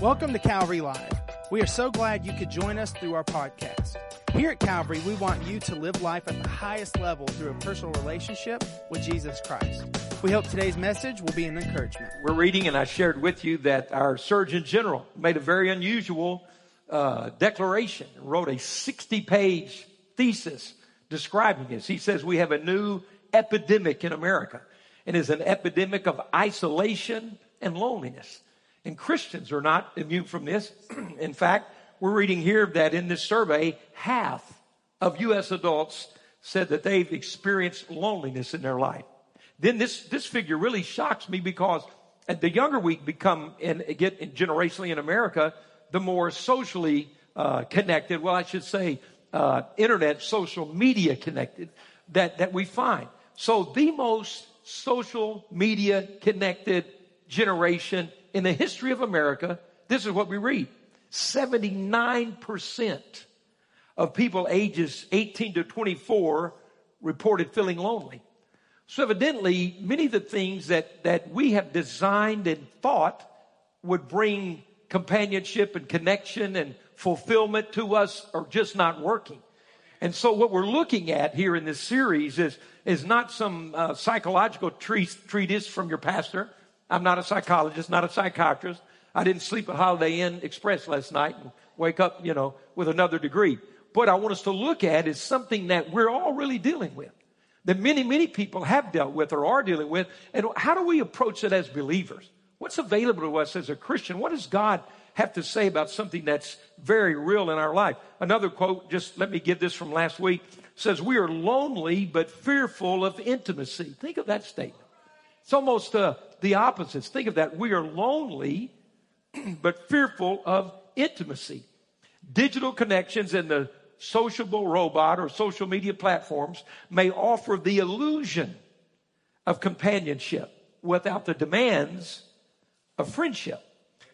Welcome to Calvary Live. We are so glad you could join us through our podcast. Here at Calvary, we want you to live life at the highest level through a personal relationship with Jesus Christ. We hope today's message will be an encouragement. We're reading, and I shared with you that our Surgeon General made a very unusual uh, declaration, wrote a 60 page thesis describing this. He says we have a new epidemic in America. and is an epidemic of isolation and loneliness. And Christians are not immune from this. in fact, we're reading here that in this survey, half of U.S. adults said that they've experienced loneliness in their life. Then this, this figure really shocks me because the younger we become and get generationally in America, the more socially uh, connected, well, I should say, uh, internet, social media connected that, that we find. So the most social media connected generation in the history of America, this is what we read 79% of people ages 18 to 24 reported feeling lonely. So evidently, many of the things that, that we have designed and thought would bring companionship and connection and fulfillment to us are just not working. And so what we're looking at here in this series is, is not some uh, psychological treatise from your pastor. I'm not a psychologist, not a psychiatrist. I didn't sleep at Holiday Inn Express last night and wake up, you know, with another degree. What I want us to look at is something that we're all really dealing with, that many, many people have dealt with or are dealing with. And how do we approach it as believers? What's available to us as a Christian? What does God have to say about something that's very real in our life? Another quote, just let me give this from last week, says, We are lonely but fearful of intimacy. Think of that statement. It's almost uh, the opposites. Think of that. We are lonely, but fearful of intimacy. Digital connections and the sociable robot or social media platforms may offer the illusion of companionship without the demands of friendship.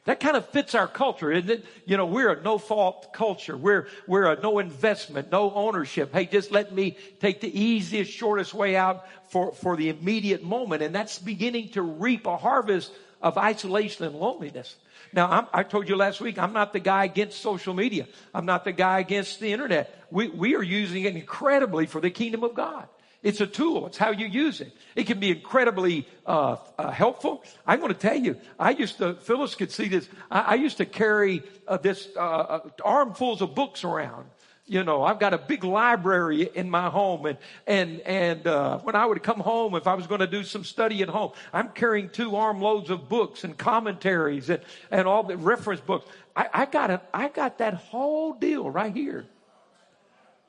That kind of fits our culture, isn't it? You know, we're a no fault culture. We're, we're a no investment, no ownership. Hey, just let me take the easiest, shortest way out for, for the immediate moment. And that's beginning to reap a harvest of isolation and loneliness. Now, I'm, i told you last week, I'm not the guy against social media. I'm not the guy against the internet. We, we are using it incredibly for the kingdom of God. It's a tool. It's how you use it. It can be incredibly uh, uh, helpful. I'm going to tell you, I used to, Phyllis could see this. I, I used to carry uh, this uh, uh, armfuls of books around. You know, I've got a big library in my home, and and and uh, when I would come home, if I was going to do some study at home, I'm carrying two armloads of books and commentaries and and all the reference books. I, I got it. I got that whole deal right here.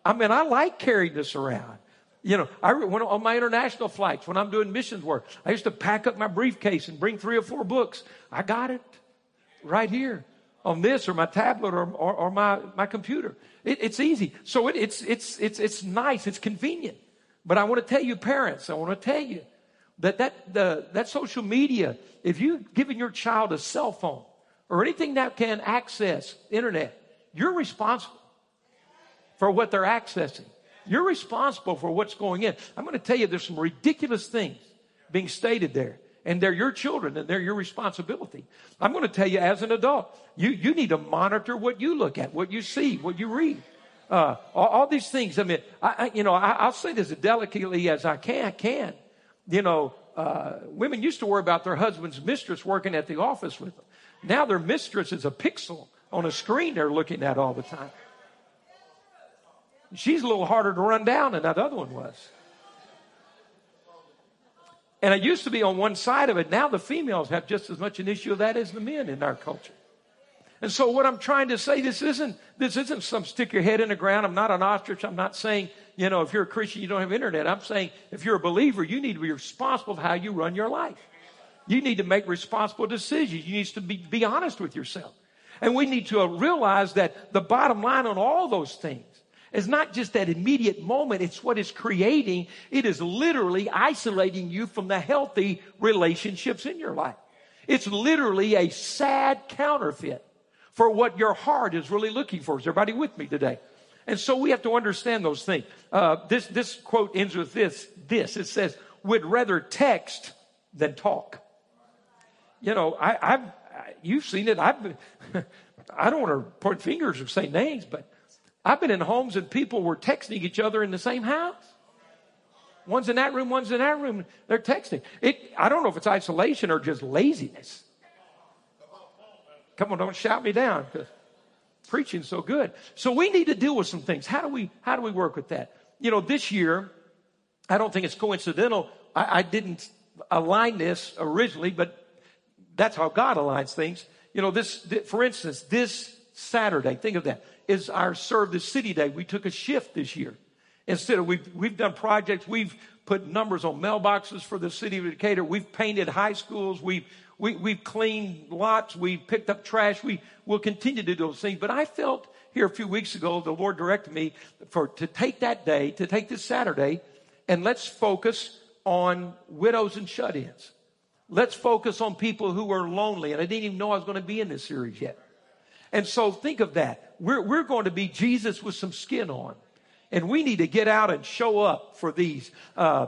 I mean, I like carrying this around. You know, I when on my international flights when I'm doing missions work, I used to pack up my briefcase and bring three or four books. I got it right here on this or my tablet or, or, or my, my computer. It, it's easy. So it, it's, it's, it's, it's nice. It's convenient. But I want to tell you, parents, I want to tell you that that, the, that social media, if you've given your child a cell phone or anything that can access internet, you're responsible for what they're accessing. You're responsible for what's going in. I'm going to tell you there's some ridiculous things being stated there. And they're your children and they're your responsibility. I'm going to tell you as an adult, you, you need to monitor what you look at, what you see, what you read. Uh, all, all, these things. I mean, I, I you know, I, will say this as delicately as I can. Can you know? Uh, women used to worry about their husband's mistress working at the office with them. Now their mistress is a pixel on a screen they're looking at all the time. She's a little harder to run down than that other one was. And it used to be on one side of it. Now the females have just as much an issue of that as the men in our culture. And so what I'm trying to say, this isn't, this isn't some stick your head in the ground. I'm not an ostrich. I'm not saying, you know, if you're a Christian, you don't have internet. I'm saying if you're a believer, you need to be responsible for how you run your life. You need to make responsible decisions. You need to be, be honest with yourself. And we need to realize that the bottom line on all those things it's not just that immediate moment, it's what it's creating. It is literally isolating you from the healthy relationships in your life. It's literally a sad counterfeit for what your heart is really looking for. Is everybody with me today? And so we have to understand those things. Uh, this, this quote ends with this, this. It says, would rather text than talk. You know, I, I've, you've seen it. I've I don't want to point fingers or say names, but I've been in homes and people were texting each other in the same house. One's in that room, one's in that room. They're texting. It, I don't know if it's isolation or just laziness. Come on, don't shout me down because preaching's so good. So we need to deal with some things. How do we, how do we work with that? You know, this year, I don't think it's coincidental. I, I didn't align this originally, but that's how God aligns things. You know, this, for instance, this Saturday, think of that, is our Serve the City Day. We took a shift this year. Instead of, we've, we've done projects, we've put numbers on mailboxes for the city of Decatur, we've painted high schools, we've, we, we've cleaned lots, we've picked up trash, we will continue to do those things. But I felt here a few weeks ago, the Lord directed me for, to take that day, to take this Saturday, and let's focus on widows and shut-ins. Let's focus on people who are lonely. And I didn't even know I was going to be in this series yet. And so think of that. We're, we're going to be Jesus with some skin on. And we need to get out and show up for these. Uh,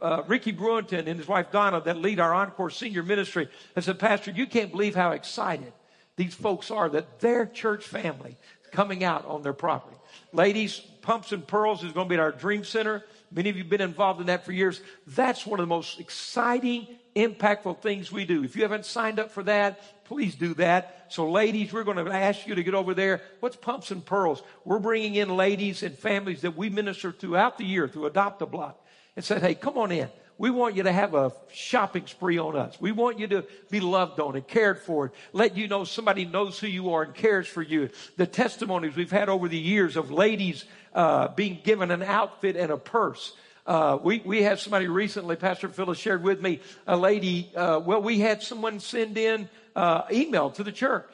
uh, Ricky Bruinton and his wife Donna that lead our Encore Senior Ministry. I said, Pastor, you can't believe how excited these folks are that their church family is coming out on their property. Ladies, Pumps and Pearls is going to be at our Dream Center. Many of you have been involved in that for years. That's one of the most exciting, impactful things we do. If you haven't signed up for that, please do that. So ladies, we're going to ask you to get over there. What's Pumps and Pearls? We're bringing in ladies and families that we minister throughout the year through Adopt a Block and said, Hey, come on in. We want you to have a shopping spree on us. We want you to be loved on and cared for. Let you know somebody knows who you are and cares for you. The testimonies we've had over the years of ladies uh, being given an outfit and a purse. Uh, we, we had somebody recently, Pastor Phyllis shared with me, a lady, uh, well, we had someone send in uh, email to the church.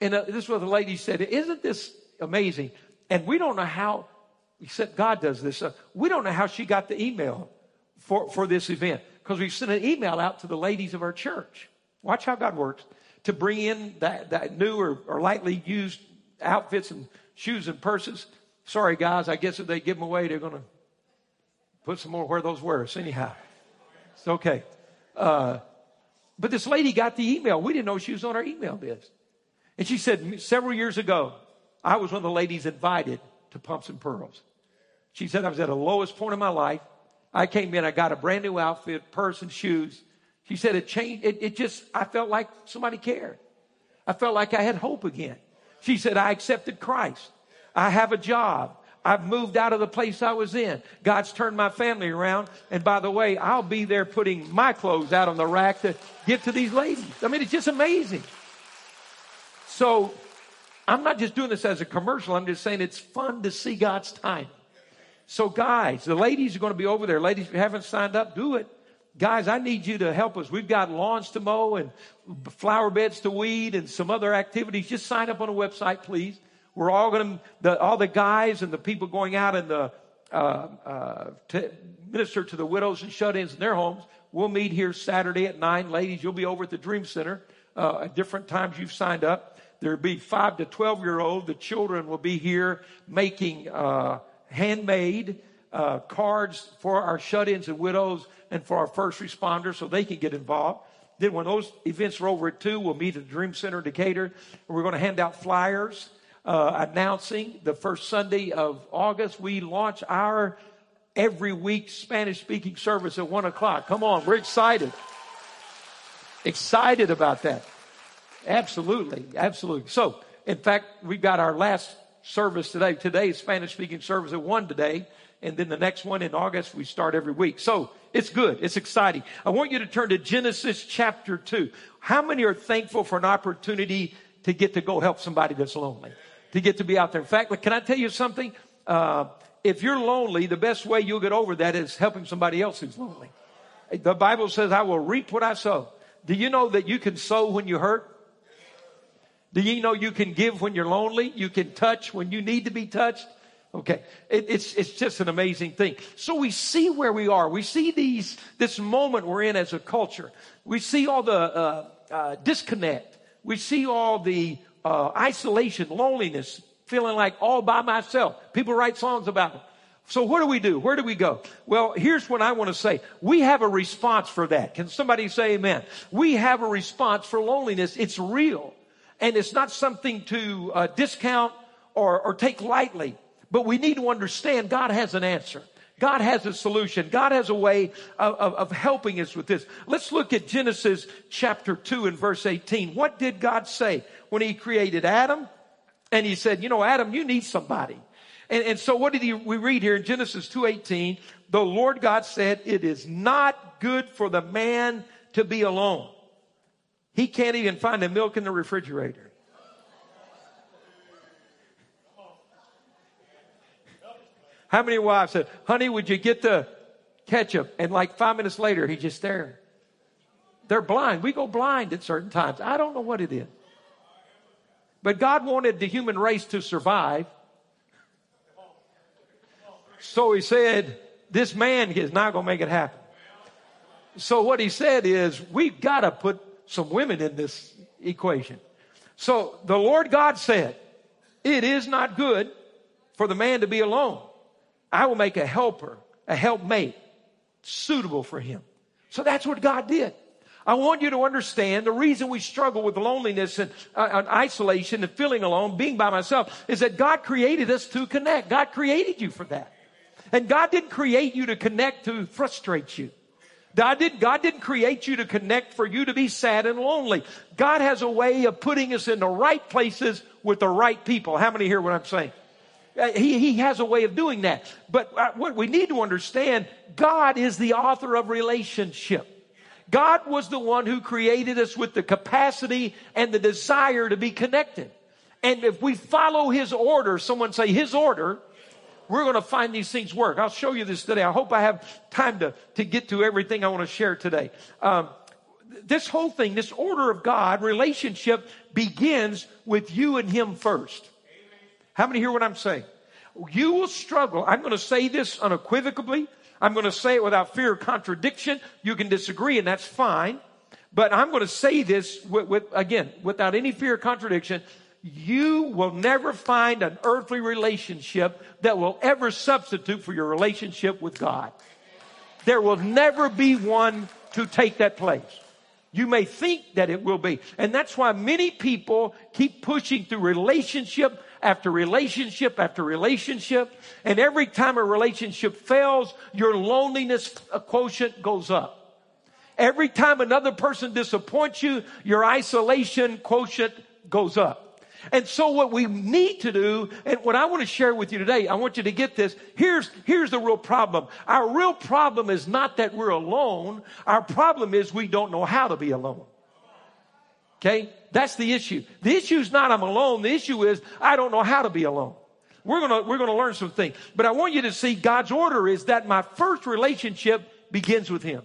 And uh, this is what the lady said, isn't this amazing? And we don't know how, except God does this, uh, we don't know how she got the email for, for this event because we sent an email out to the ladies of our church. Watch how God works to bring in that, that new or, or lightly used outfits and shoes and purses. Sorry, guys, I guess if they give them away, they're going to put some more where those were. So anyhow, it's okay. Uh, but this lady got the email. We didn't know she was on our email list. And she said, several years ago, I was one of the ladies invited to Pumps and Pearls. She said, I was at the lowest point in my life. I came in, I got a brand new outfit, purse and shoes. She said it changed, it, it just, I felt like somebody cared. I felt like I had hope again. She said, I accepted Christ. I have a job. I've moved out of the place I was in. God's turned my family around. And by the way, I'll be there putting my clothes out on the rack to give to these ladies. I mean, it's just amazing. So I'm not just doing this as a commercial. I'm just saying it's fun to see God's time. So guys, the ladies are going to be over there. Ladies, if you haven't signed up, do it. Guys, I need you to help us. We've got lawns to mow and flower beds to weed and some other activities. Just sign up on the website, please. We're all going to, all the guys and the people going out and the, uh, uh, to minister to the widows and shut-ins in their homes. We'll meet here Saturday at nine. Ladies, you'll be over at the Dream Center, uh, at different times you've signed up. There'll be five to 12 year old. The children will be here making, uh, handmade, uh, cards for our shut-ins and widows and for our first responders so they can get involved. Then when those events are over at two, we'll meet at the Dream Center in Decatur. and We're going to hand out flyers uh, announcing the first Sunday of August, we launch our every week Spanish speaking service at one o'clock. Come on, we're excited. Excited about that. Absolutely, absolutely. So, in fact, we've got our last service today. Today Spanish speaking service at one today. And then the next one in August, we start every week. So it's good. It's exciting. I want you to turn to Genesis chapter two. How many are thankful for an opportunity to get to go help somebody that's lonely? To get to be out there. In fact, can I tell you something? Uh, if you're lonely, the best way you'll get over that is helping somebody else who's lonely. The Bible says, I will reap what I sow. Do you know that you can sow when you hurt? Do you know you can give when you're lonely? You can touch when you need to be touched? Okay. It, it's, it's just an amazing thing. So we see where we are. We see these, this moment we're in as a culture. We see all the, uh, uh, disconnect. We see all the uh, isolation, loneliness, feeling like all by myself. People write songs about it. So what do we do? Where do we go? Well, here's what I want to say. We have a response for that. Can somebody say amen? We have a response for loneliness. It's real. And it's not something to uh, discount or, or take lightly. But we need to understand God has an answer. God has a solution. God has a way of, of, of, helping us with this. Let's look at Genesis chapter 2 and verse 18. What did God say when he created Adam? And he said, you know, Adam, you need somebody. And, and so what did he, we read here in Genesis 2.18? The Lord God said, it is not good for the man to be alone. He can't even find the milk in the refrigerator. How many wives said, honey, would you get the ketchup? And like five minutes later, he's just there. They're blind. We go blind at certain times. I don't know what it is. But God wanted the human race to survive. So he said, this man is not going to make it happen. So what he said is, we've got to put some women in this equation. So the Lord God said, it is not good for the man to be alone. I will make a helper, a helpmate suitable for him. So that's what God did. I want you to understand the reason we struggle with loneliness and, uh, and, isolation and feeling alone, being by myself, is that God created us to connect. God created you for that. And God didn't create you to connect to frustrate you. God, didn't, God didn't create you to connect for you to be sad and lonely. God has a way of putting us in the right places with the right people. How many hear what I'm saying? Uh, he, he has a way of doing that. But uh, what we need to understand, God is the author of relationship. God was the one who created us with the capacity and the desire to be connected. And if we follow His order, someone say His order, we're going to find these things work. I'll show you this today. I hope I have time to, to get to everything I want to share today. Um, this whole thing, this order of God, relationship begins with you and Him first. How many hear what I'm saying? You will struggle. I'm going to say this unequivocally. I'm going to say it without fear of contradiction. You can disagree, and that's fine. But I'm going to say this with, with, again, without any fear of contradiction you will never find an earthly relationship that will ever substitute for your relationship with God. There will never be one to take that place. You may think that it will be. And that's why many people keep pushing through relationship after relationship after relationship. And every time a relationship fails, your loneliness quotient goes up. Every time another person disappoints you, your isolation quotient goes up. And so what we need to do, and what I want to share with you today, I want you to get this. Here's, here's the real problem. Our real problem is not that we're alone. Our problem is we don't know how to be alone. Okay? That's the issue. The issue is not I'm alone. The issue is I don't know how to be alone. We're gonna, we're gonna learn some things. But I want you to see God's order is that my first relationship begins with Him.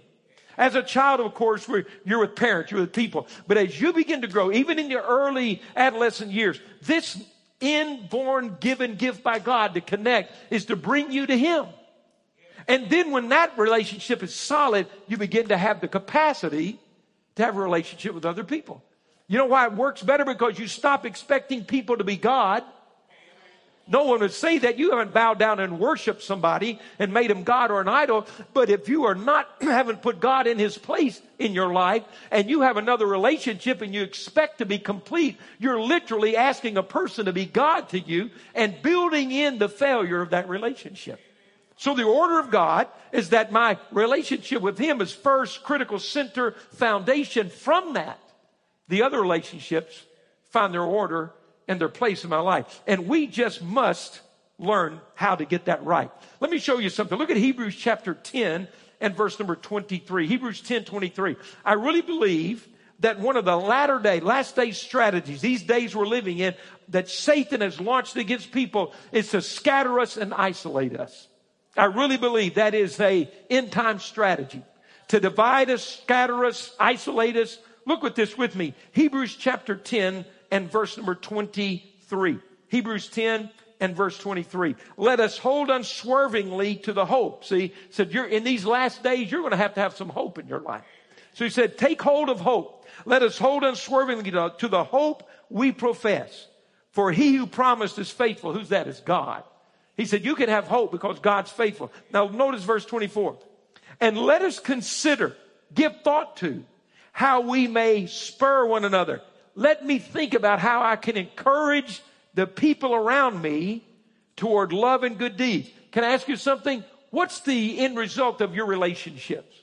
As a child, of course, you're with parents, you're with people. But as you begin to grow, even in your early adolescent years, this inborn given gift by God to connect is to bring you to Him. And then when that relationship is solid, you begin to have the capacity to have a relationship with other people. You know why it works better? Because you stop expecting people to be God no one would say that you haven't bowed down and worshiped somebody and made him God or an idol. But if you are not, haven't put God in his place in your life and you have another relationship and you expect to be complete, you're literally asking a person to be God to you and building in the failure of that relationship. So the order of God is that my relationship with him is first critical center foundation. From that, the other relationships find their order and their place in my life. And we just must learn how to get that right. Let me show you something. Look at Hebrews chapter 10 and verse number 23. Hebrews 10, 23. I really believe that one of the latter day, last day strategies, these days we're living in, that Satan has launched against people is to scatter us and isolate us. I really believe that is a end time strategy. To divide us, scatter us, isolate us. Look at this with me. Hebrews chapter 10 and verse number 23. Hebrews 10 and verse 23. Let us hold unswervingly to the hope. See, said you're in these last days, you're going to have to have some hope in your life. So he said, take hold of hope. Let us hold unswervingly to, the hope we profess. For he who promised is faithful. Who's that? Is God. He said, You can have hope because God's faithful. Now, notice verse 24. And let us consider, give thought to, how we may spur one another. Let me think about how I can encourage the people around me toward love and good deeds. Can I ask you something? What's the end result of your relationships?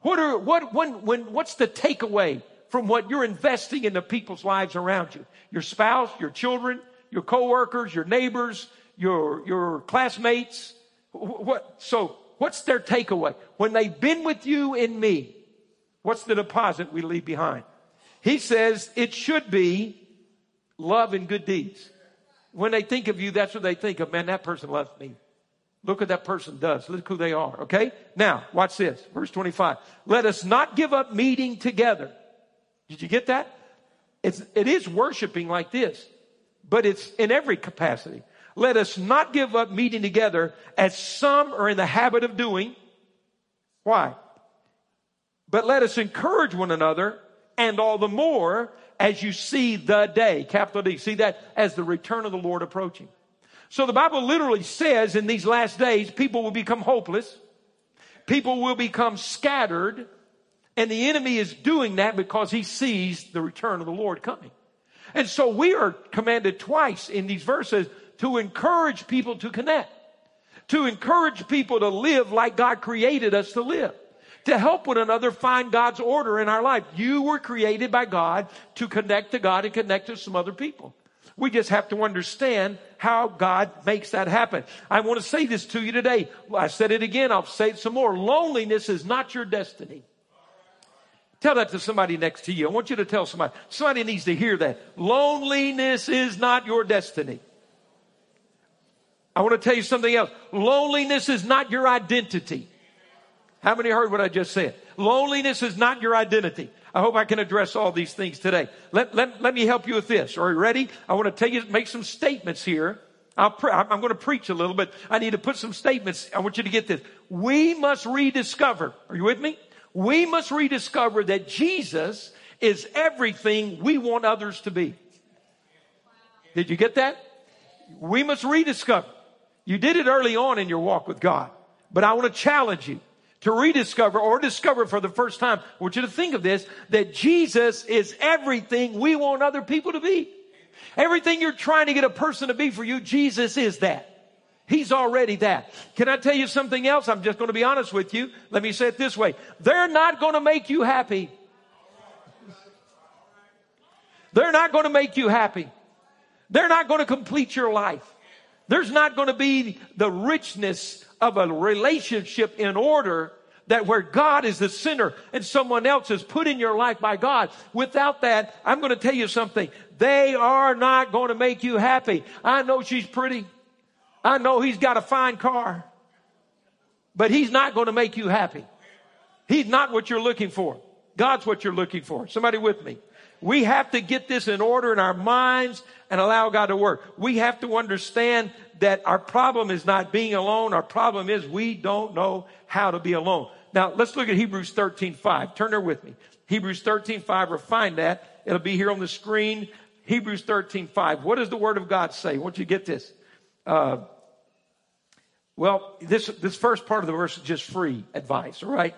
What are, what, when, when, what's the takeaway from what you're investing in the people's lives around you? Your spouse, your children, your coworkers, your neighbors, your, your classmates. What, so what's their takeaway? When they've been with you and me, what's the deposit we leave behind? He says it should be love and good deeds. When they think of you, that's what they think of. Man, that person loves me. Look what that person does. Look who they are. Okay? Now, watch this. Verse 25. Let us not give up meeting together. Did you get that? It's, it is worshiping like this, but it's in every capacity. Let us not give up meeting together as some are in the habit of doing. Why? But let us encourage one another and all the more as you see the day, capital D. See that as the return of the Lord approaching. So the Bible literally says in these last days, people will become hopeless. People will become scattered. And the enemy is doing that because he sees the return of the Lord coming. And so we are commanded twice in these verses to encourage people to connect, to encourage people to live like God created us to live, to help one another find God's order in our life. You were created by God to connect to God and connect to some other people. We just have to understand how God makes that happen. I want to say this to you today. I said it again. I'll say it some more. Loneliness is not your destiny. Tell that to somebody next to you. I want you to tell somebody. Somebody needs to hear that. Loneliness is not your destiny. I want to tell you something else. Loneliness is not your identity. How many heard what I just said? Loneliness is not your identity. I hope I can address all these things today. Let, let, let me help you with this. Are you ready? I want to tell you, make some statements here. i am going to preach a little, but I need to put some statements. I want you to get this. We must rediscover. Are you with me? We must rediscover that Jesus is everything we want others to be. Did you get that? We must rediscover. You did it early on in your walk with God, but I want to challenge you to rediscover or discover for the first time. I want you to think of this, that Jesus is everything we want other people to be. Everything you're trying to get a person to be for you, Jesus is that. He's already that. Can I tell you something else? I'm just going to be honest with you. Let me say it this way. They're not going to make you happy. They're not going to make you happy. They're not going to complete your life. There's not going to be the richness of a relationship in order that where God is the center and someone else is put in your life by God. Without that, I'm going to tell you something. They are not going to make you happy. I know she's pretty. I know he's got a fine car, but he's not going to make you happy. He's not what you're looking for. God's what you're looking for. Somebody with me. We have to get this in order in our minds and allow God to work. We have to understand that our problem is not being alone. Our problem is we don't know how to be alone. Now, let's look at Hebrews 13, 5. Turn there with me. Hebrews 13, 5, or find that. It'll be here on the screen. Hebrews 13, 5. What does the Word of God say? Want you get this. Uh, well, this, this first part of the verse is just free advice, all right?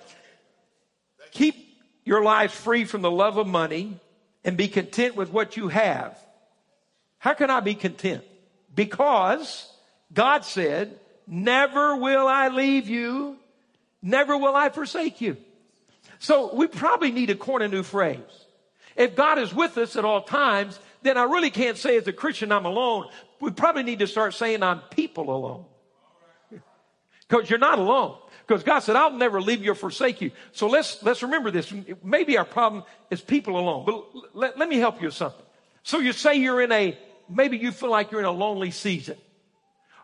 Keep your lives free from the love of money and be content with what you have. How can I be content? Because God said, never will I leave you, never will I forsake you. So we probably need to coin a new phrase. If God is with us at all times, then I really can't say as a Christian I'm alone. We probably need to start saying I'm people alone. Because you're not alone. Because God said, I'll never leave you or forsake you. So let's, let's remember this. Maybe our problem is people alone. But let, let me help you with something. So you say you're in a, maybe you feel like you're in a lonely season.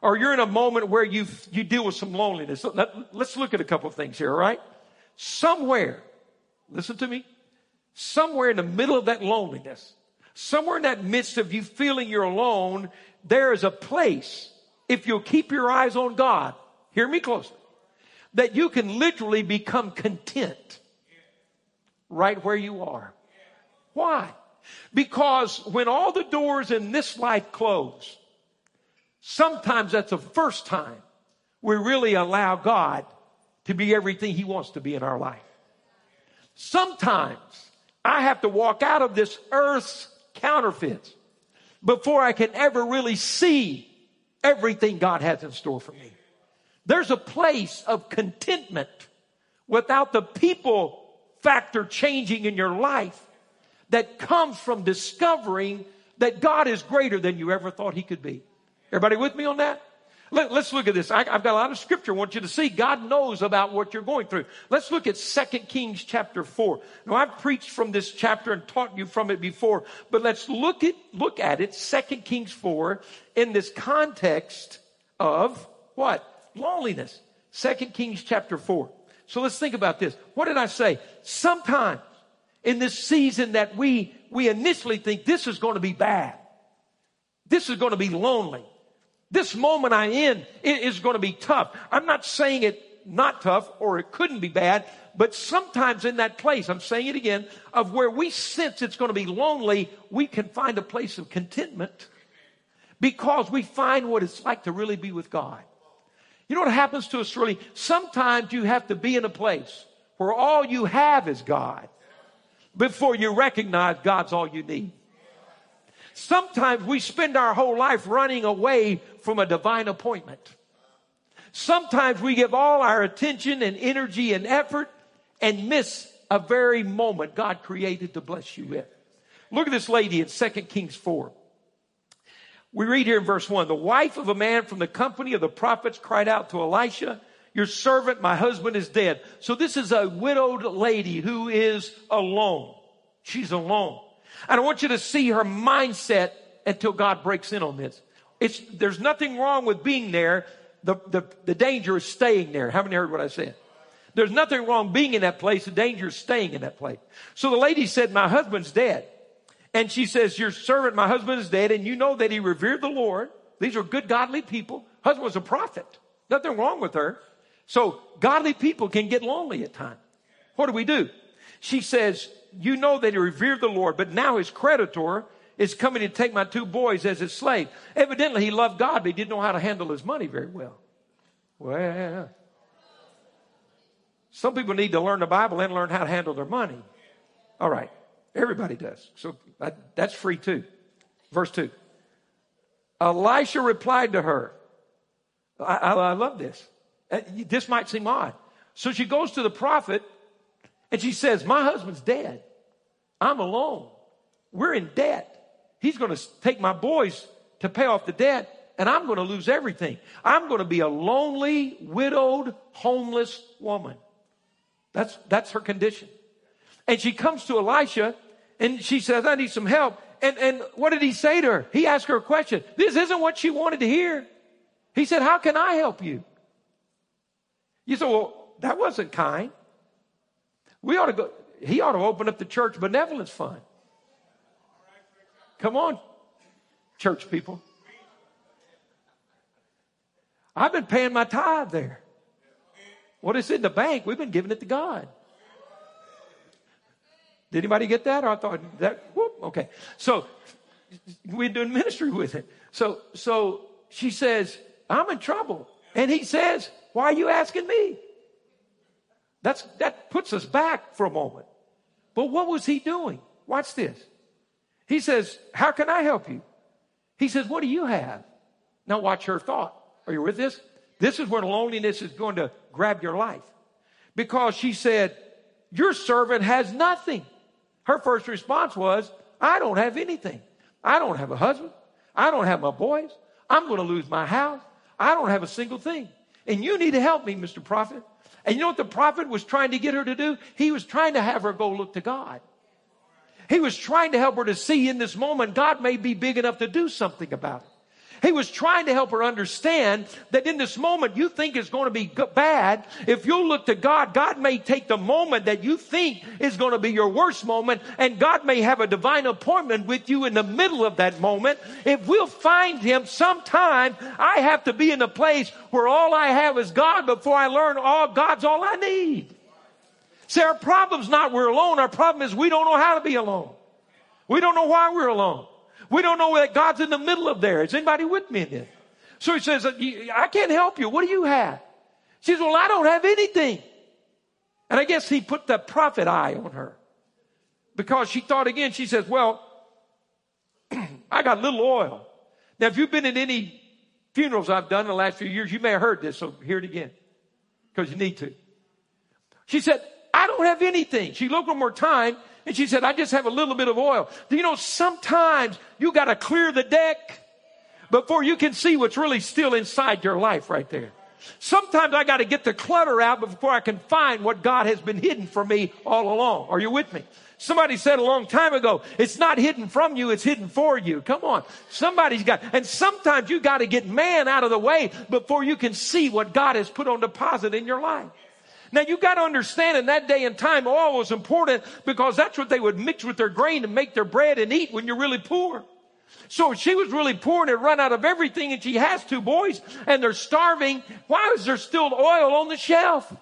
Or you're in a moment where you you deal with some loneliness. Let's look at a couple of things here, all right? Somewhere, listen to me, somewhere in the middle of that loneliness, somewhere in that midst of you feeling you're alone, there is a place, if you'll keep your eyes on God, hear me closely, that you can literally become content right where you are. Why? Because when all the doors in this life close, Sometimes that's the first time we really allow God to be everything He wants to be in our life. Sometimes I have to walk out of this earth's counterfeits before I can ever really see everything God has in store for me. There's a place of contentment without the people factor changing in your life that comes from discovering that God is greater than you ever thought He could be. Everybody with me on that? Let, us look at this. I, have got a lot of scripture I want you to see. God knows about what you're going through. Let's look at 2 Kings chapter 4. Now I've preached from this chapter and taught you from it before, but let's look at, look at it, 2 Kings 4, in this context of what? Loneliness. Second Kings chapter 4. So let's think about this. What did I say? Sometimes in this season that we, we initially think this is going to be bad. This is going to be lonely. This moment I'm in is going to be tough. I'm not saying it not tough or it couldn't be bad, but sometimes in that place, I'm saying it again, of where we sense it's going to be lonely, we can find a place of contentment because we find what it's like to really be with God. You know what happens to us really? Sometimes you have to be in a place where all you have is God before you recognize God's all you need. Sometimes we spend our whole life running away from a divine appointment. Sometimes we give all our attention and energy and effort and miss a very moment God created to bless you with. Look at this lady in 2 Kings 4. We read here in verse 1 The wife of a man from the company of the prophets cried out to Elisha, Your servant, my husband, is dead. So this is a widowed lady who is alone. She's alone. And I want you to see her mindset until God breaks in on this. It's, there's nothing wrong with being there. The, the, the danger is staying there. Haven't you heard what I said? There's nothing wrong being in that place. The danger is staying in that place. So the lady said, my husband's dead. And she says, your servant, my husband is dead. And you know that he revered the Lord. These are good, godly people. Husband was a prophet. Nothing wrong with her. So godly people can get lonely at times. What do we do? She says, you know that he revered the Lord, but now his creditor is coming to take my two boys as his slave. Evidently, he loved God, but he didn't know how to handle his money very well. Well, some people need to learn the Bible and learn how to handle their money. All right. Everybody does. So that, that's free too. Verse 2. Elisha replied to her. I, I, I love this. Uh, this might seem odd. So she goes to the prophet and she says, My husband's dead. I'm alone. We're in debt. He's going to take my boys to pay off the debt, and I'm going to lose everything. I'm going to be a lonely, widowed, homeless woman. That's, that's her condition. And she comes to Elisha and she says, I need some help. And, and what did he say to her? He asked her a question. This isn't what she wanted to hear. He said, How can I help you? You said, Well, that wasn't kind. We ought to go, he ought to open up the church benevolence fund. Come on, church people. I've been paying my tithe there. What is in the bank? We've been giving it to God. Did anybody get that? I thought that, whoop, okay. So we're doing ministry with it. So, so she says, I'm in trouble. And he says, why are you asking me? That's, that puts us back for a moment. But what was he doing? Watch this. He says, How can I help you? He says, What do you have? Now, watch her thought. Are you with this? This is where loneliness is going to grab your life. Because she said, Your servant has nothing. Her first response was, I don't have anything. I don't have a husband. I don't have my boys. I'm going to lose my house. I don't have a single thing. And you need to help me, Mr. Prophet. And you know what the prophet was trying to get her to do? He was trying to have her go look to God. He was trying to help her to see in this moment God may be big enough to do something about it. He was trying to help her understand that in this moment you think is going to be bad. If you look to God, God may take the moment that you think is going to be your worst moment and God may have a divine appointment with you in the middle of that moment. If we'll find Him sometime, I have to be in a place where all I have is God before I learn all God's all I need. See, our problem's not we're alone. Our problem is we don't know how to be alone. We don't know why we're alone. We don't know that God's in the middle of there. Is anybody with me in this? So he says, I can't help you. What do you have? She says, Well, I don't have anything. And I guess he put the prophet eye on her because she thought again, she says, Well, I got little oil. Now, if you've been in any funerals I've done in the last few years, you may have heard this, so hear it again because you need to. She said, I don't have anything. She looked one more time and she said, I just have a little bit of oil. Do you know, sometimes you got to clear the deck before you can see what's really still inside your life right there. Sometimes I got to get the clutter out before I can find what God has been hidden from me all along. Are you with me? Somebody said a long time ago, it's not hidden from you, it's hidden for you. Come on. Somebody's got, and sometimes you got to get man out of the way before you can see what God has put on deposit in your life. Now you got to understand in that day and time, oil was important because that's what they would mix with their grain to make their bread and eat when you're really poor. So she was really poor and had run out of everything and she has two boys and they're starving. Why is there still oil on the shelf?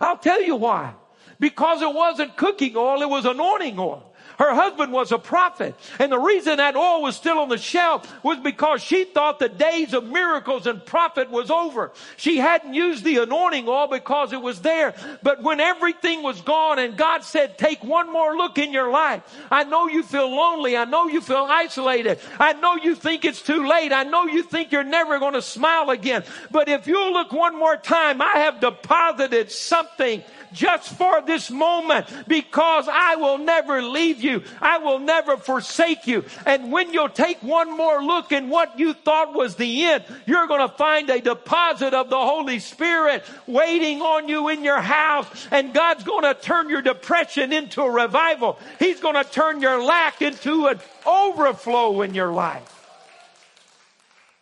I'll tell you why. Because it wasn't cooking oil, it was anointing oil. Her husband was a prophet. And the reason that oil was still on the shelf was because she thought the days of miracles and prophet was over. She hadn't used the anointing oil because it was there. But when everything was gone and God said, take one more look in your life. I know you feel lonely. I know you feel isolated. I know you think it's too late. I know you think you're never going to smile again. But if you look one more time, I have deposited something just for this moment because I will never leave you. I will never forsake you. And when you'll take one more look in what you thought was the end, you're going to find a deposit of the Holy Spirit waiting on you in your house. And God's going to turn your depression into a revival. He's going to turn your lack into an overflow in your life.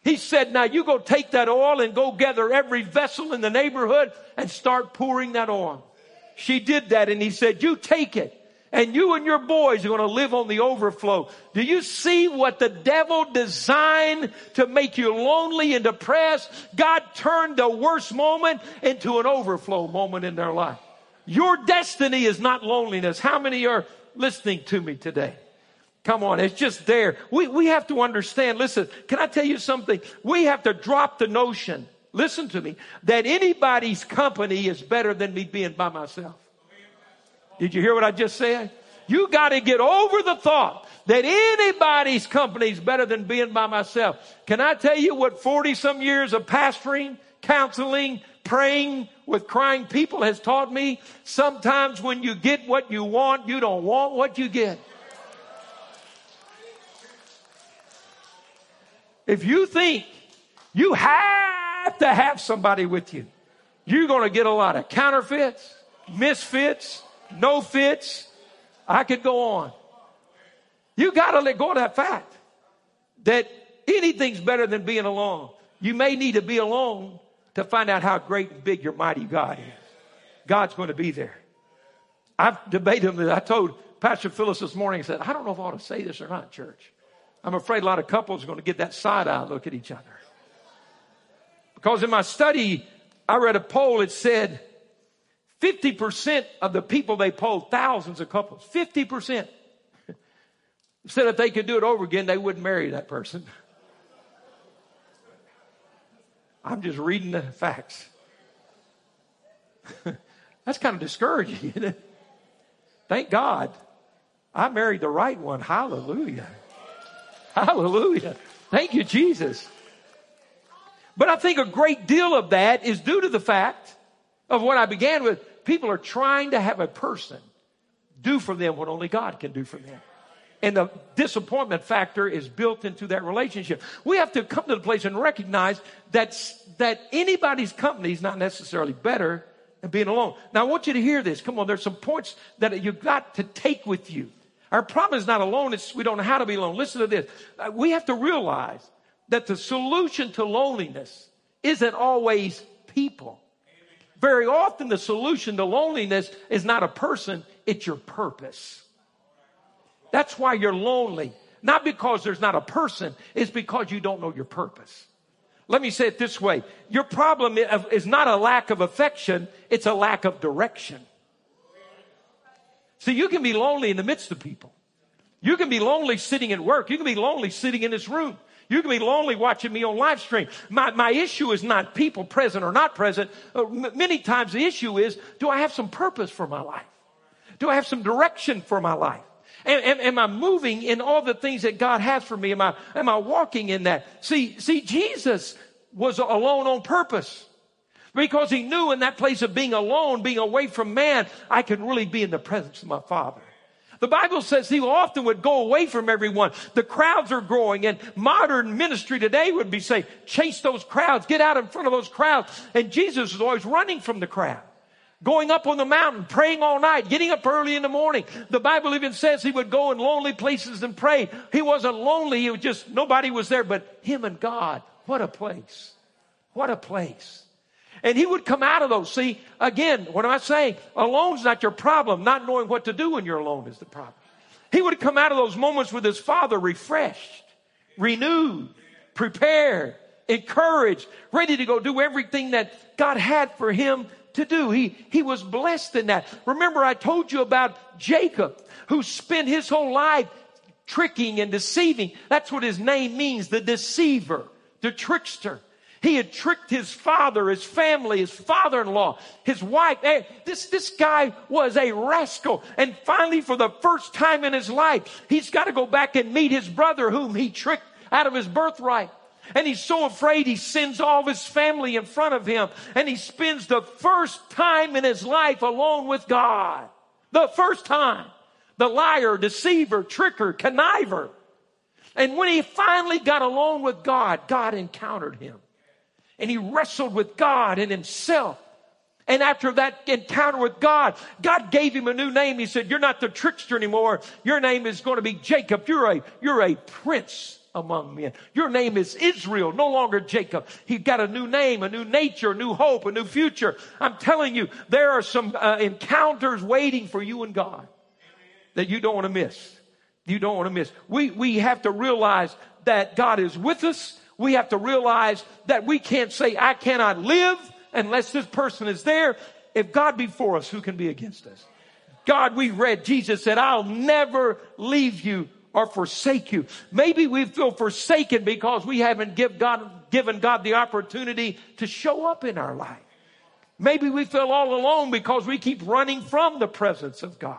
He said, now you go take that oil and go gather every vessel in the neighborhood and start pouring that oil she did that and he said, you take it and you and your boys are going to live on the overflow. Do you see what the devil designed to make you lonely and depressed? God turned the worst moment into an overflow moment in their life. Your destiny is not loneliness. How many are listening to me today? Come on, it's just there. We, we have to understand. Listen, can I tell you something? We have to drop the notion listen to me, that anybody's company is better than me being by myself. Did you hear what I just said? You got to get over the thought that anybody's company is better than being by myself. Can I tell you what 40 some years of pastoring, counseling, praying with crying people has taught me? Sometimes when you get what you want, you don't want what you get. If you think you have have to have somebody with you. You're going to get a lot of counterfeits, misfits, no fits. I could go on. You got to let go of that fact that anything's better than being alone. You may need to be alone to find out how great and big your mighty God is. God's going to be there. I've debated I told Pastor Phyllis this morning, I said, I don't know if I ought to say this or not, church. I'm afraid a lot of couples are going to get that side eye look at each other. Because in my study, I read a poll that said 50% of the people they polled, thousands of couples, 50% said if they could do it over again, they wouldn't marry that person. I'm just reading the facts. That's kind of discouraging, isn't it? Thank God I married the right one. Hallelujah. Hallelujah. Thank you, Jesus. But I think a great deal of that is due to the fact of what I began with. People are trying to have a person do for them what only God can do for them. And the disappointment factor is built into that relationship. We have to come to the place and recognize that, that anybody's company is not necessarily better than being alone. Now, I want you to hear this. Come on, there's some points that you've got to take with you. Our problem is not alone, it's we don't know how to be alone. Listen to this. Uh, we have to realize that the solution to loneliness isn't always people. Very often, the solution to loneliness is not a person, it's your purpose. That's why you're lonely. Not because there's not a person, it's because you don't know your purpose. Let me say it this way your problem is not a lack of affection, it's a lack of direction. See, you can be lonely in the midst of people. You can be lonely sitting at work. You can be lonely sitting in this room. You can be lonely watching me on live stream. My, my issue is not people present or not present. Uh, m- many times the issue is, do I have some purpose for my life? Do I have some direction for my life? Am, am, am, I moving in all the things that God has for me? Am I, am I walking in that? See, see, Jesus was alone on purpose because he knew in that place of being alone, being away from man, I could really be in the presence of my Father. The Bible says he often would go away from everyone. The crowds are growing and modern ministry today would be saying, chase those crowds, get out in front of those crowds. And Jesus is always running from the crowd. Going up on the mountain, praying all night, getting up early in the morning. The Bible even says he would go in lonely places and pray. He wasn't lonely. He was just, nobody was there but him and God. What a place. What a place. And he would come out of those. See, again, what am I saying? Alone's not your problem. Not knowing what to do when you're alone is the problem. He would come out of those moments with his father refreshed, renewed, prepared, encouraged, ready to go do everything that God had for him to do. He, he was blessed in that. Remember, I told you about Jacob, who spent his whole life tricking and deceiving. That's what his name means, the deceiver, the trickster. He had tricked his father, his family, his father-in-law, his wife. This, this guy was a rascal. And finally, for the first time in his life, he's got to go back and meet his brother whom he tricked out of his birthright. And he's so afraid he sends all of his family in front of him. And he spends the first time in his life alone with God. The first time. The liar, deceiver, tricker, conniver. And when he finally got alone with God, God encountered him. And he wrestled with God and himself. And after that encounter with God, God gave him a new name. He said, you're not the trickster anymore. Your name is going to be Jacob. You're a, you're a prince among men. Your name is Israel, no longer Jacob. He got a new name, a new nature, a new hope, a new future. I'm telling you, there are some uh, encounters waiting for you and God that you don't want to miss. You don't want to miss. We, we have to realize that God is with us. We have to realize that we can't say, I cannot live unless this person is there. If God be for us, who can be against us? God, we read, Jesus said, I'll never leave you or forsake you. Maybe we feel forsaken because we haven't give God, given God the opportunity to show up in our life. Maybe we feel all alone because we keep running from the presence of God.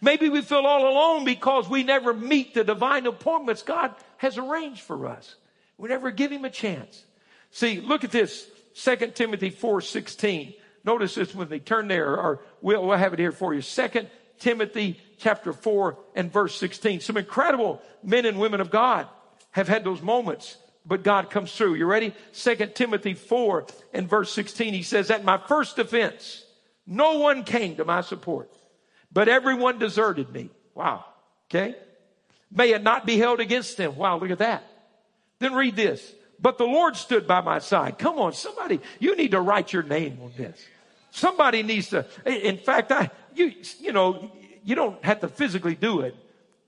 Maybe we feel all alone because we never meet the divine appointments God has arranged for us. We never give him a chance. See, look at this. 2 Timothy 4:16. Notice this with me. Turn there, or we'll, we'll have it here for you. 2 Timothy chapter 4 and verse 16. Some incredible men and women of God have had those moments, but God comes through. You ready? 2 Timothy 4 and verse 16. He says, At my first defense, no one came to my support, but everyone deserted me. Wow. Okay. May it not be held against them. Wow. Look at that. Then read this. But the Lord stood by my side. Come on, somebody, you need to write your name on this. Somebody needs to, in fact, I, you, you know, you don't have to physically do it.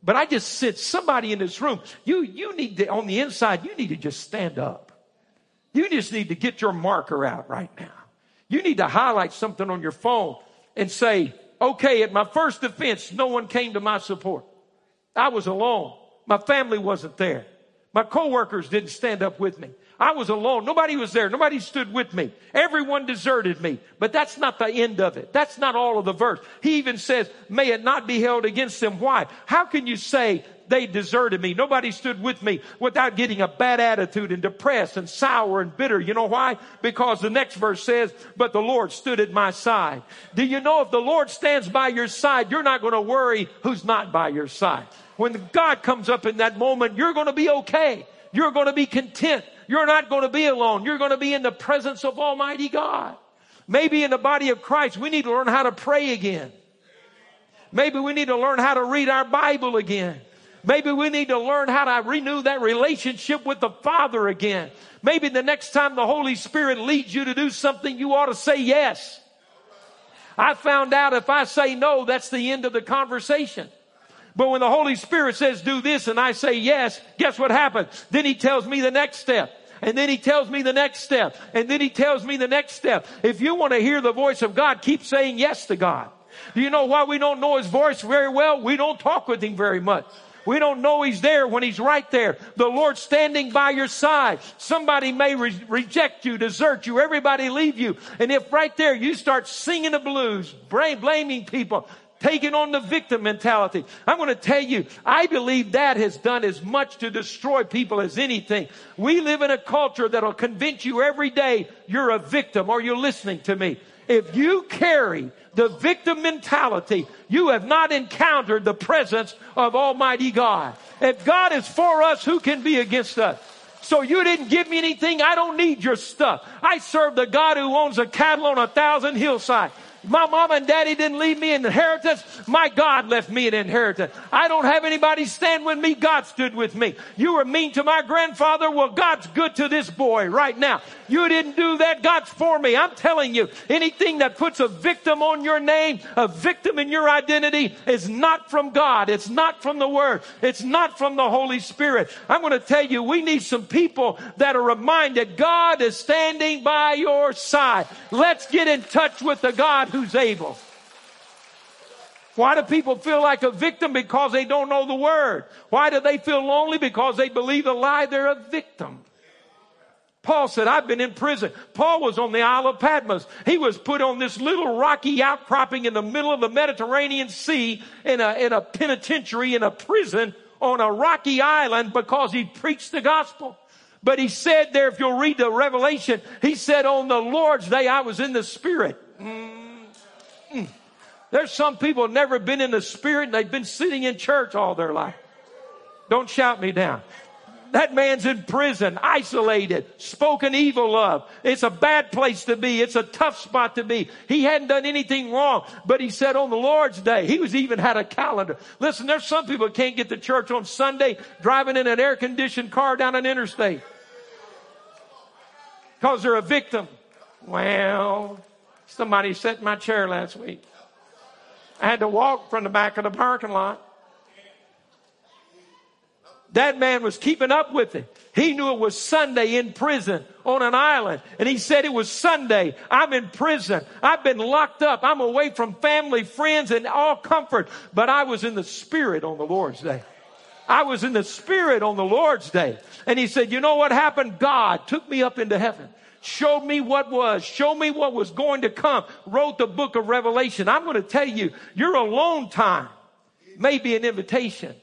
But I just sense somebody in this room, you, you need to, on the inside, you need to just stand up. You just need to get your marker out right now. You need to highlight something on your phone and say, okay, at my first defense, no one came to my support. I was alone. My family wasn't there. My coworkers didn't stand up with me. I was alone. Nobody was there. Nobody stood with me. Everyone deserted me. But that's not the end of it. That's not all of the verse. He even says, may it not be held against them. Why? How can you say they deserted me? Nobody stood with me without getting a bad attitude and depressed and sour and bitter. You know why? Because the next verse says, but the Lord stood at my side. Do you know if the Lord stands by your side, you're not going to worry who's not by your side. When God comes up in that moment, you're going to be okay. You're going to be content. You're not going to be alone. You're going to be in the presence of Almighty God. Maybe in the body of Christ, we need to learn how to pray again. Maybe we need to learn how to read our Bible again. Maybe we need to learn how to renew that relationship with the Father again. Maybe the next time the Holy Spirit leads you to do something, you ought to say yes. I found out if I say no, that's the end of the conversation. But when the Holy Spirit says do this and I say yes, guess what happens? Then he tells me the next step. And then he tells me the next step. And then he tells me the next step. If you want to hear the voice of God, keep saying yes to God. Do you know why we don't know his voice very well? We don't talk with him very much. We don't know He's there when He's right there. The Lord standing by your side. Somebody may re- reject you, desert you, everybody leave you. And if right there you start singing the blues, blaming people, taking on the victim mentality. I'm going to tell you, I believe that has done as much to destroy people as anything. We live in a culture that'll convince you every day you're a victim or you're listening to me. If you carry the victim mentality, you have not encountered the presence of Almighty God. If God is for us, who can be against us? So you didn't give me anything. I don't need your stuff. I serve the God who owns a cattle on a thousand hillsides. My mom and daddy didn't leave me an inheritance. My God left me an inheritance. I don't have anybody stand with me. God stood with me. You were mean to my grandfather. Well, God's good to this boy right now. You didn't do that. God's for me. I'm telling you, anything that puts a victim on your name, a victim in your identity is not from God. It's not from the Word. It's not from the Holy Spirit. I'm going to tell you, we need some people that are reminded God is standing by your side. Let's get in touch with the God God who's able. Why do people feel like a victim? Because they don't know the word. Why do they feel lonely? Because they believe a lie. They're a victim. Paul said, I've been in prison. Paul was on the Isle of Patmos. He was put on this little rocky outcropping in the middle of the Mediterranean Sea in a, in a penitentiary, in a prison on a rocky island because he preached the gospel. But he said there, if you'll read the Revelation, he said, on the Lord's day, I was in the Spirit. Mm. Mm. There's some people never been in the spirit and they've been sitting in church all their life. Don't shout me down. That man's in prison, isolated, spoken evil of. It's a bad place to be. It's a tough spot to be. He hadn't done anything wrong, but he said on the Lord's day, he was even had a calendar. Listen, there's some people can't get to church on Sunday driving in an air conditioned car down an interstate because they're a victim. Well, Somebody in my chair last week. I had to walk from the back of the parking lot. That man was keeping up with it. He knew it was Sunday in prison on an island. And he said it was Sunday. I'm in prison. I've been locked up. I'm away from family, friends, and all comfort. But I was in the spirit on the Lord's day. I was in the spirit on the Lord's day. And he said, you know what happened? God took me up into heaven showed me what was, showed me what was going to come, wrote the book of Revelation. I'm going to tell you, your alone time may be an invitation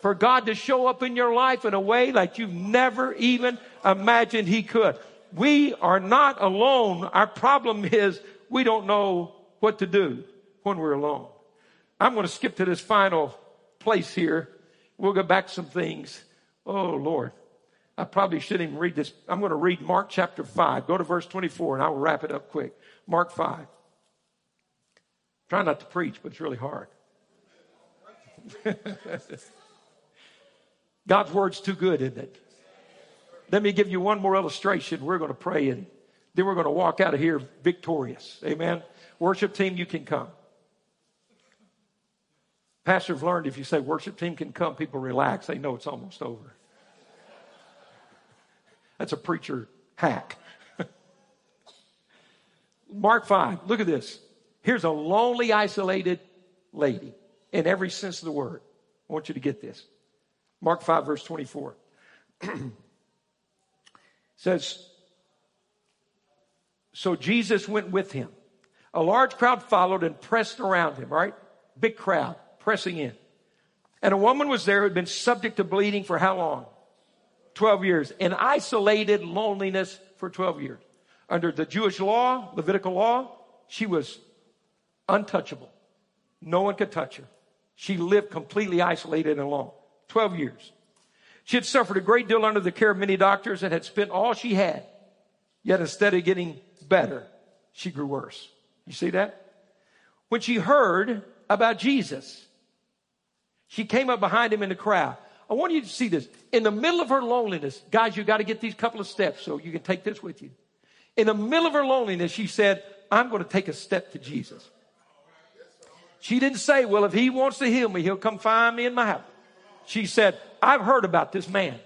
for God to show up in your life in a way like you've never even imagined He could. We are not alone. Our problem is we don't know what to do when we're alone. I'm going to skip to this final place here. We'll go back some things. Oh, Lord. I probably shouldn't even read this. I'm going to read Mark chapter 5. Go to verse 24 and I will wrap it up quick. Mark 5. Try not to preach, but it's really hard. God's word's too good, isn't it? Let me give you one more illustration. We're going to pray and then we're going to walk out of here victorious. Amen. Worship team, you can come. Pastors learned if you say worship team can come, people relax. They know it's almost over. That's a preacher hack. Mark 5, look at this. Here's a lonely, isolated lady in every sense of the word. I want you to get this. Mark 5, verse 24 says, So Jesus went with him. A large crowd followed and pressed around him, right? Big crowd pressing in. And a woman was there who had been subject to bleeding for how long? 12 years in isolated loneliness for 12 years. Under the Jewish law, Levitical law, she was untouchable. No one could touch her. She lived completely isolated and alone. 12 years. She had suffered a great deal under the care of many doctors and had spent all she had. Yet instead of getting better, she grew worse. You see that? When she heard about Jesus, she came up behind him in the crowd. I want you to see this. In the middle of her loneliness, guys, you got to get these couple of steps so you can take this with you. In the middle of her loneliness, she said, I'm going to take a step to Jesus. She didn't say, well, if he wants to heal me, he'll come find me in my house. She said, I've heard about this man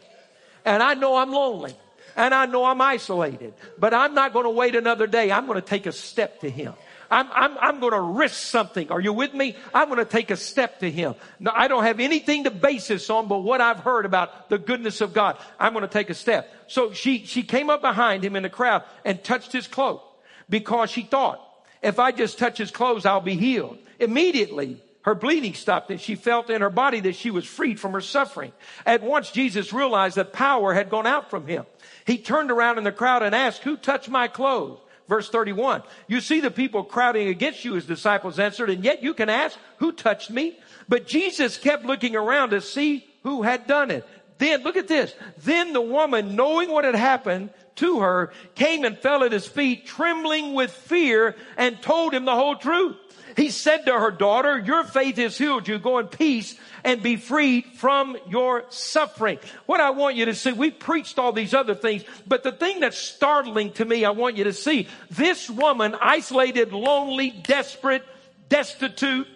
and I know I'm lonely and I know I'm isolated, but I'm not going to wait another day. I'm going to take a step to him. I'm, I'm, I'm going to risk something. Are you with me? I'm going to take a step to him. No, I don't have anything to base this on, but what I've heard about the goodness of God. I'm going to take a step. So she, she came up behind him in the crowd and touched his cloak because she thought, if I just touch his clothes, I'll be healed. Immediately, her bleeding stopped and she felt in her body that she was freed from her suffering. At once, Jesus realized that power had gone out from him. He turned around in the crowd and asked, who touched my clothes? Verse 31. You see the people crowding against you, his disciples answered, and yet you can ask, who touched me? But Jesus kept looking around to see who had done it. Then, look at this. Then the woman, knowing what had happened to her, came and fell at his feet, trembling with fear, and told him the whole truth. He said to her daughter, your faith has healed you. Go in peace and be freed from your suffering. What I want you to see, we preached all these other things, but the thing that's startling to me, I want you to see this woman, isolated, lonely, desperate, destitute,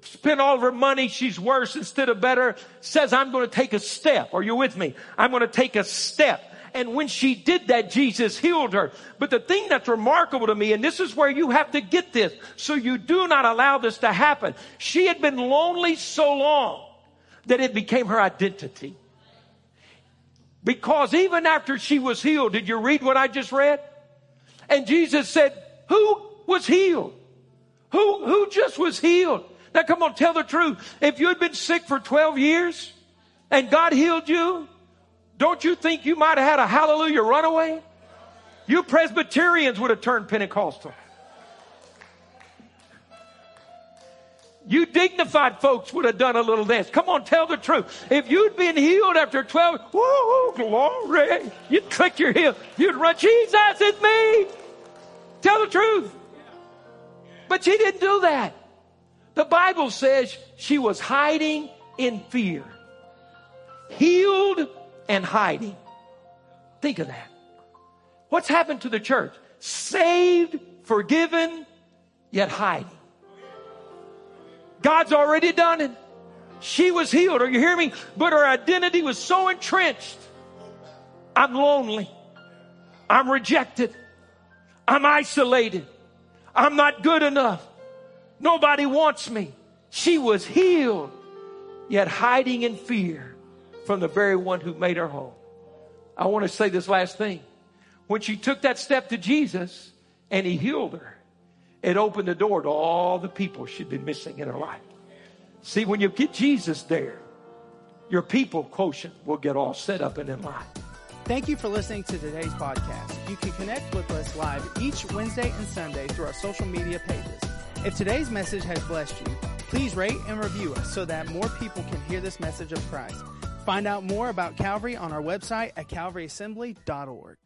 spent all of her money. She's worse instead of better. Says, I'm going to take a step. Are you with me? I'm going to take a step. And when she did that, Jesus healed her. But the thing that's remarkable to me, and this is where you have to get this, so you do not allow this to happen. She had been lonely so long that it became her identity. Because even after she was healed, did you read what I just read? And Jesus said, who was healed? Who, who just was healed? Now come on, tell the truth. If you had been sick for 12 years and God healed you, don't you think you might have had a hallelujah runaway? You Presbyterians would have turned Pentecostal. You dignified folks would have done a little dance. Come on, tell the truth. If you'd been healed after 12, whoa, glory, you'd click your heel. You'd run, Jesus, it's me. Tell the truth. But she didn't do that. The Bible says she was hiding in fear. Healed and hiding. Think of that. What's happened to the church? Saved, forgiven, yet hiding. God's already done it. She was healed. Are you hearing me? But her identity was so entrenched. I'm lonely. I'm rejected. I'm isolated. I'm not good enough. Nobody wants me. She was healed, yet hiding in fear from the very one who made her whole. I want to say this last thing. When she took that step to Jesus and he healed her, it opened the door to all the people she'd been missing in her life. See, when you get Jesus there, your people quotient will get all set up and in line. Thank you for listening to today's podcast. You can connect with us live each Wednesday and Sunday through our social media pages. If today's message has blessed you, please rate and review us so that more people can hear this message of Christ. Find out more about Calvary on our website at calvaryassembly.org.